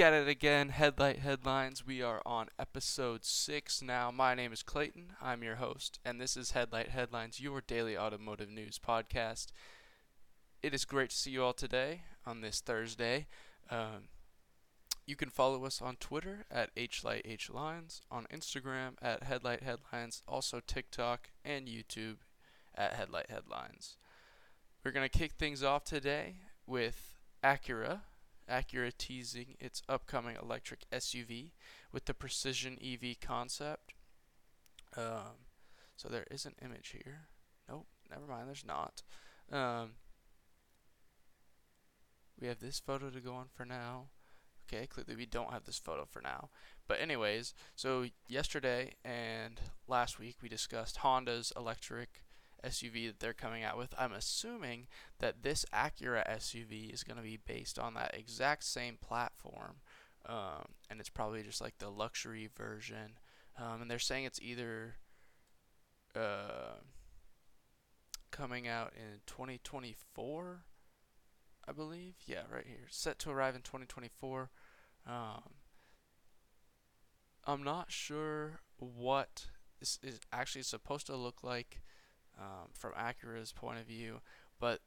at it again. Headlight Headlines. We are on episode six now. My name is Clayton. I'm your host, and this is Headlight Headlines, your daily automotive news podcast. It is great to see you all today on this Thursday. Um, you can follow us on Twitter at HlightHlines, on Instagram at Headlight Headlines, also TikTok and YouTube at Headlight Headlines. We're going to kick things off today with Acura Acura teasing its upcoming electric SUV with the Precision EV concept. Um, so there is an image here. Nope, never mind, there's not. Um, we have this photo to go on for now. Okay, clearly we don't have this photo for now. But anyways, so yesterday and last week we discussed Honda's electric SUV that they're coming out with. I'm assuming that this Acura SUV is going to be based on that exact same platform, um, and it's probably just like the luxury version. Um, and they're saying it's either uh, coming out in 2024, I believe. Yeah, right here. Set to arrive in 2024. Um, I'm not sure what this is actually supposed to look like um, from Acura's point of view, but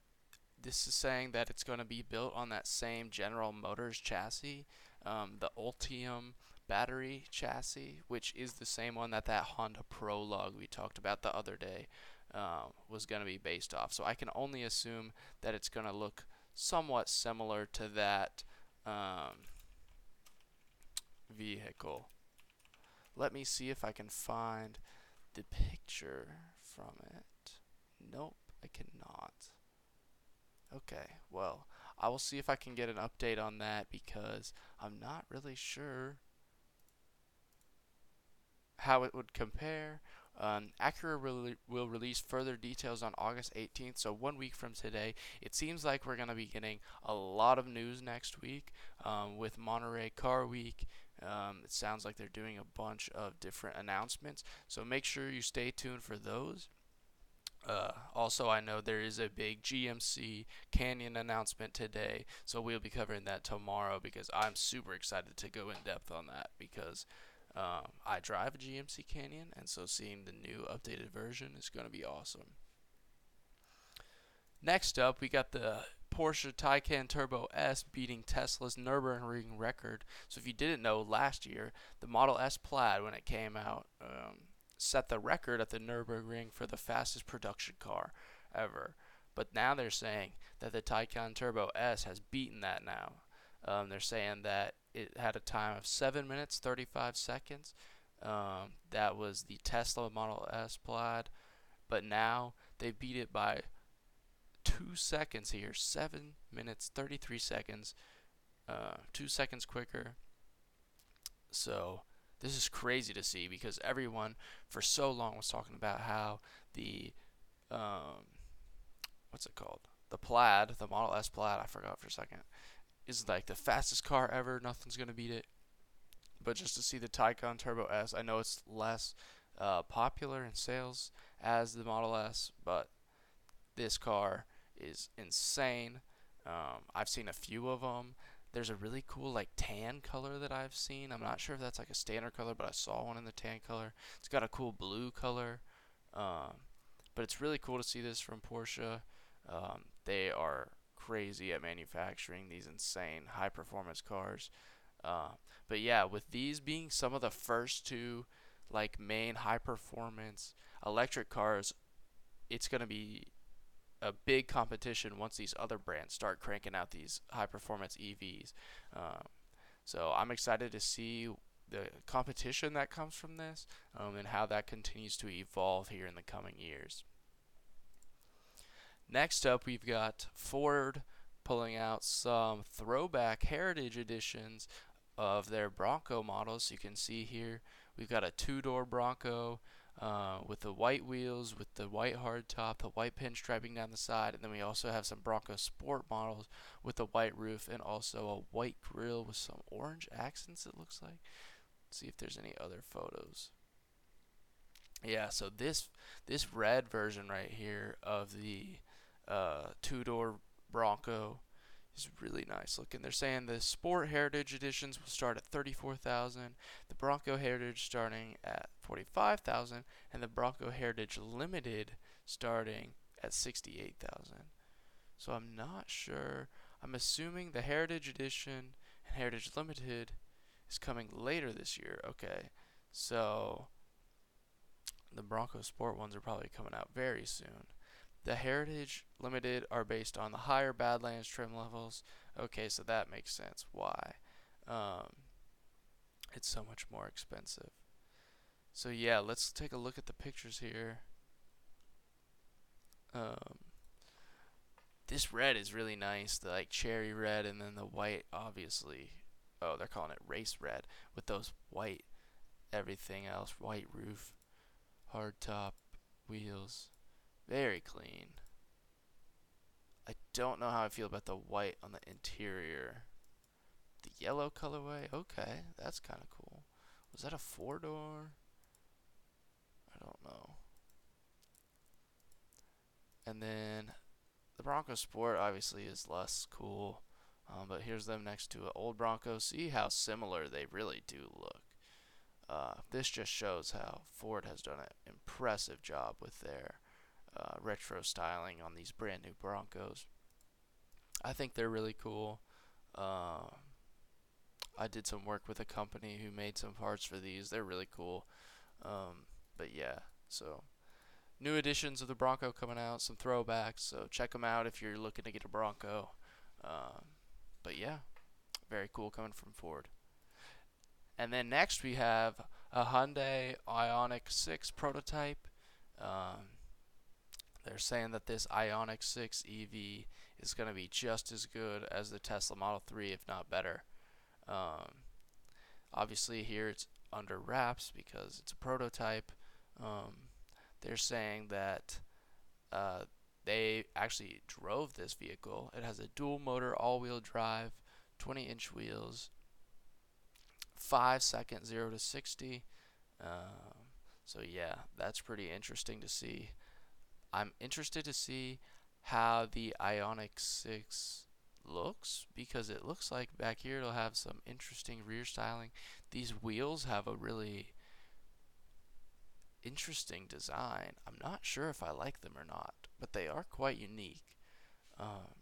this is saying that it's going to be built on that same General Motors chassis, um, the Ultium battery chassis, which is the same one that that Honda Prologue we talked about the other day uh, was going to be based off. So I can only assume that it's going to look somewhat similar to that um, vehicle. Let me see if I can find the picture from it. Nope, I cannot. Okay, well, I will see if I can get an update on that because I'm not really sure how it would compare. Um, Acura will, will release further details on August 18th, so one week from today. It seems like we're going to be getting a lot of news next week um, with Monterey Car Week. Um, it sounds like they're doing a bunch of different announcements, so make sure you stay tuned for those. Uh, also, I know there is a big GMC Canyon announcement today, so we'll be covering that tomorrow because I'm super excited to go in depth on that because um, I drive a GMC Canyon, and so seeing the new updated version is going to be awesome. Next up, we got the Porsche Taycan Turbo S beating Tesla's Nürburgring record. So if you didn't know, last year the Model S Plaid, when it came out, um, set the record at the Nürburgring for the fastest production car ever. But now they're saying that the Taycan Turbo S has beaten that now. Um, they're saying that it had a time of 7 minutes 35 seconds. Um, that was the Tesla Model S Plaid. But now they beat it by 2 seconds here. 7 minutes 33 seconds. Uh, 2 seconds quicker. So this is crazy to see because everyone for so long was talking about how the um, what's it called? The Plaid, the Model S Plaid, I forgot for a second, is like the fastest car ever. Nothing's gonna beat it. But just to see the Taycan Turbo S, I know it's less uh, popular in sales as the Model S, but this car is insane. Um, I've seen a few of them. There's a really cool like tan color that I've seen. I'm not sure if that's like a standard color, but I saw one in the tan color. It's got a cool blue color. Um, but it's really cool to see this from Porsche. Um, they are crazy at manufacturing these insane high performance cars. Uh, but yeah, with these being some of the first two like main high performance electric cars, it's going to be a big competition once these other brands start cranking out these high performance EVs. Um, so I'm excited to see the competition that comes from this um, and how that continues to evolve here in the coming years. Next up, we've got Ford pulling out some throwback heritage editions of their Bronco models. You can see here we've got a two door Bronco uh, with the white wheels, with the white hardtop, the white pinstriping down the side, and then we also have some Bronco Sport models with the white roof and also a white grille with some orange accents. It looks like. Let's see if there's any other photos. Yeah, so this this red version right here of the uh, two-door Bronco, is really nice looking. They're saying the Sport Heritage editions will start at 34,000, the Bronco Heritage starting at 45,000, and the Bronco Heritage Limited starting at 68,000. So I'm not sure. I'm assuming the Heritage Edition and Heritage Limited is coming later this year. Okay. So the Bronco Sport ones are probably coming out very soon. The Heritage Limited are based on the higher Badlands trim levels. Okay, so that makes sense. Why? Um, it's so much more expensive. So yeah, let's take a look at the pictures here. Um, this red is really nice, the like cherry red, and then the white, obviously. Oh, they're calling it race red with those white everything else, white roof, hard top, wheels. Very clean. I don't know how I feel about the white on the interior. The yellow colorway, okay, that's kind of cool. Was that a four door? I don't know. And then the Bronco Sport obviously is less cool, um, but here's them next to an old Bronco. See how similar they really do look. Uh, this just shows how Ford has done an impressive job with their uh, retro styling on these brand new Broncos. I think they're really cool. Uh, I did some work with a company who made some parts for these. They're really cool. Um, but yeah, so new editions of the Bronco coming out, some throwbacks. So check them out if you're looking to get a Bronco. Um, but yeah, very cool coming from Ford. And then next we have a Hyundai Ioniq 6 prototype. Um, they're saying that this Ioniq 6 EV is going to be just as good as the Tesla Model 3, if not better. Um, obviously, here it's under wraps because it's a prototype. Um, they're saying that uh, they actually drove this vehicle. It has a dual motor all wheel drive, 20 inch wheels, 5 seconds 0 to 60. Um, so, yeah, that's pretty interesting to see. I'm interested to see how the Ioniq 6 looks because it looks like back here it'll have some interesting rear styling. These wheels have a really interesting design. I'm not sure if I like them or not, but they are quite unique. Um,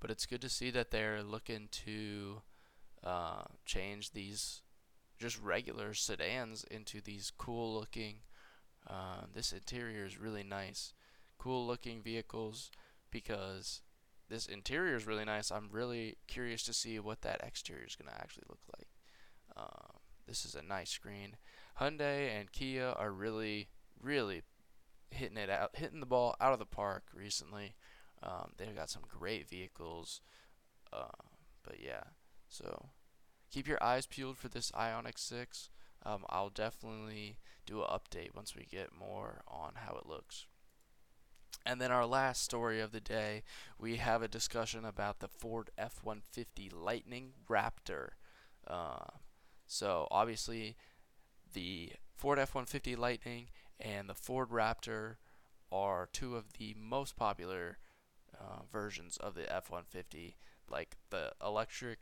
but it's good to see that they're looking to uh, change these just regular sedans into these cool looking uh, this interior is really nice. Cool looking vehicles because this interior is really nice. I'm really curious to see what that exterior is going to actually look like. Uh, this is a nice screen. Hyundai and Kia are really, really hitting it out, hitting the ball out of the park recently. Um, they've got some great vehicles. Uh, but yeah, so keep your eyes peeled for this Ioniq 6. Um, I'll definitely do an update once we get more on how it looks. And then our last story of the day, we have a discussion about the Ford F-150 Lightning Raptor. Uh, so obviously, the Ford F-150 Lightning and the Ford Raptor are two of the most popular uh, versions of the F-150. Like the electric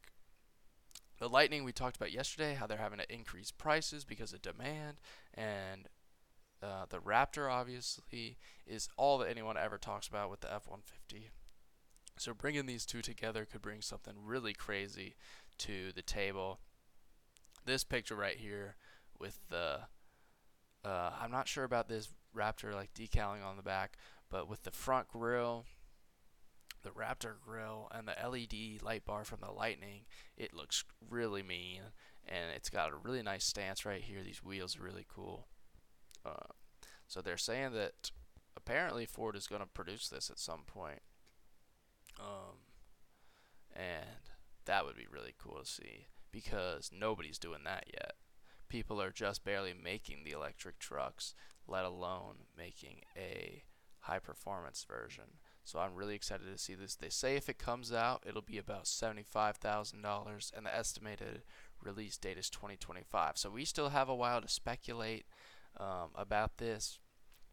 the Lightning we talked about yesterday, how they're having to increase prices because of demand, and uh, the Raptor obviously is all that anyone ever talks about with the F-150. So bringing these two together could bring something really crazy to the table. This picture right here with the, uh, I'm not sure about this Raptor like decaling on the back, but with the front grille the Raptor grill and the LED light bar from the Lightning, it looks really mean and it's got a really nice stance right here. These wheels are really cool. Uh, so they're saying that apparently Ford is going to produce this at some point. Um, and that would be really cool to see because nobody's doing that yet. People are just barely making the electric trucks, let alone making a high performance version. So I'm really excited to see this. They say if it comes out, it'll be about $75,000, and the estimated release date is 2025. So we still have a while to speculate um, about this.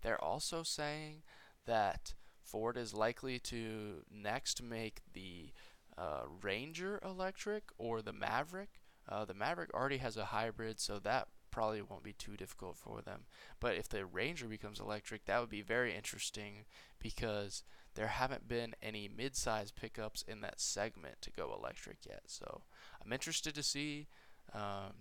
They're also saying that Ford is likely to next make the uh, Ranger electric or the Maverick. Uh, the Maverick already has a hybrid, so that probably won't be too difficult for them. But if the Ranger becomes electric, that would be very interesting because there haven't been any mid-size pickups in that segment to go electric yet. So I'm interested to see um,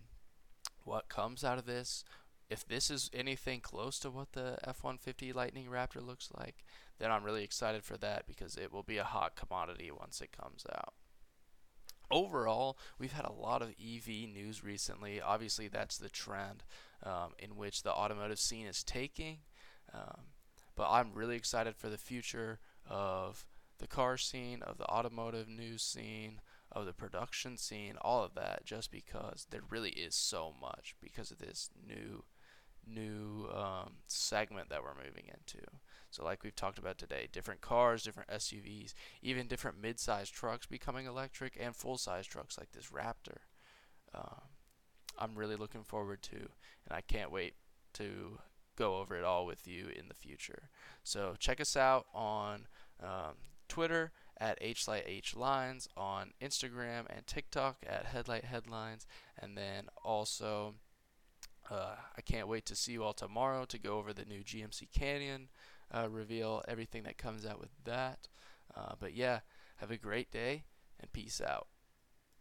what comes out of this. If this is anything close to what the F-150 Lightning Raptor looks like, then I'm really excited for that because it will be a hot commodity once it comes out overall, we've had a lot of EV news recently. Obviously, that's the trend um, in which the automotive scene is taking. Um, but I'm really excited for the future of the car scene, of the automotive news scene, of the production scene, all of that, just because there really is so much because of this new new um, segment that we're moving into. So, like we've talked about today, different cars, different SUVs, even different mid-sized trucks becoming electric, and full-size trucks like this Raptor. Um, I'm really looking forward to, and I can't wait to go over it all with you in the future. So check us out on um, Twitter at HLightHLines, on Instagram and TikTok at Headlight Headlines, and then also uh, I can't wait to see you all tomorrow to go over the new GMC Canyon uh, reveal, everything that comes out with that. Uh, but yeah, have a great day and peace out.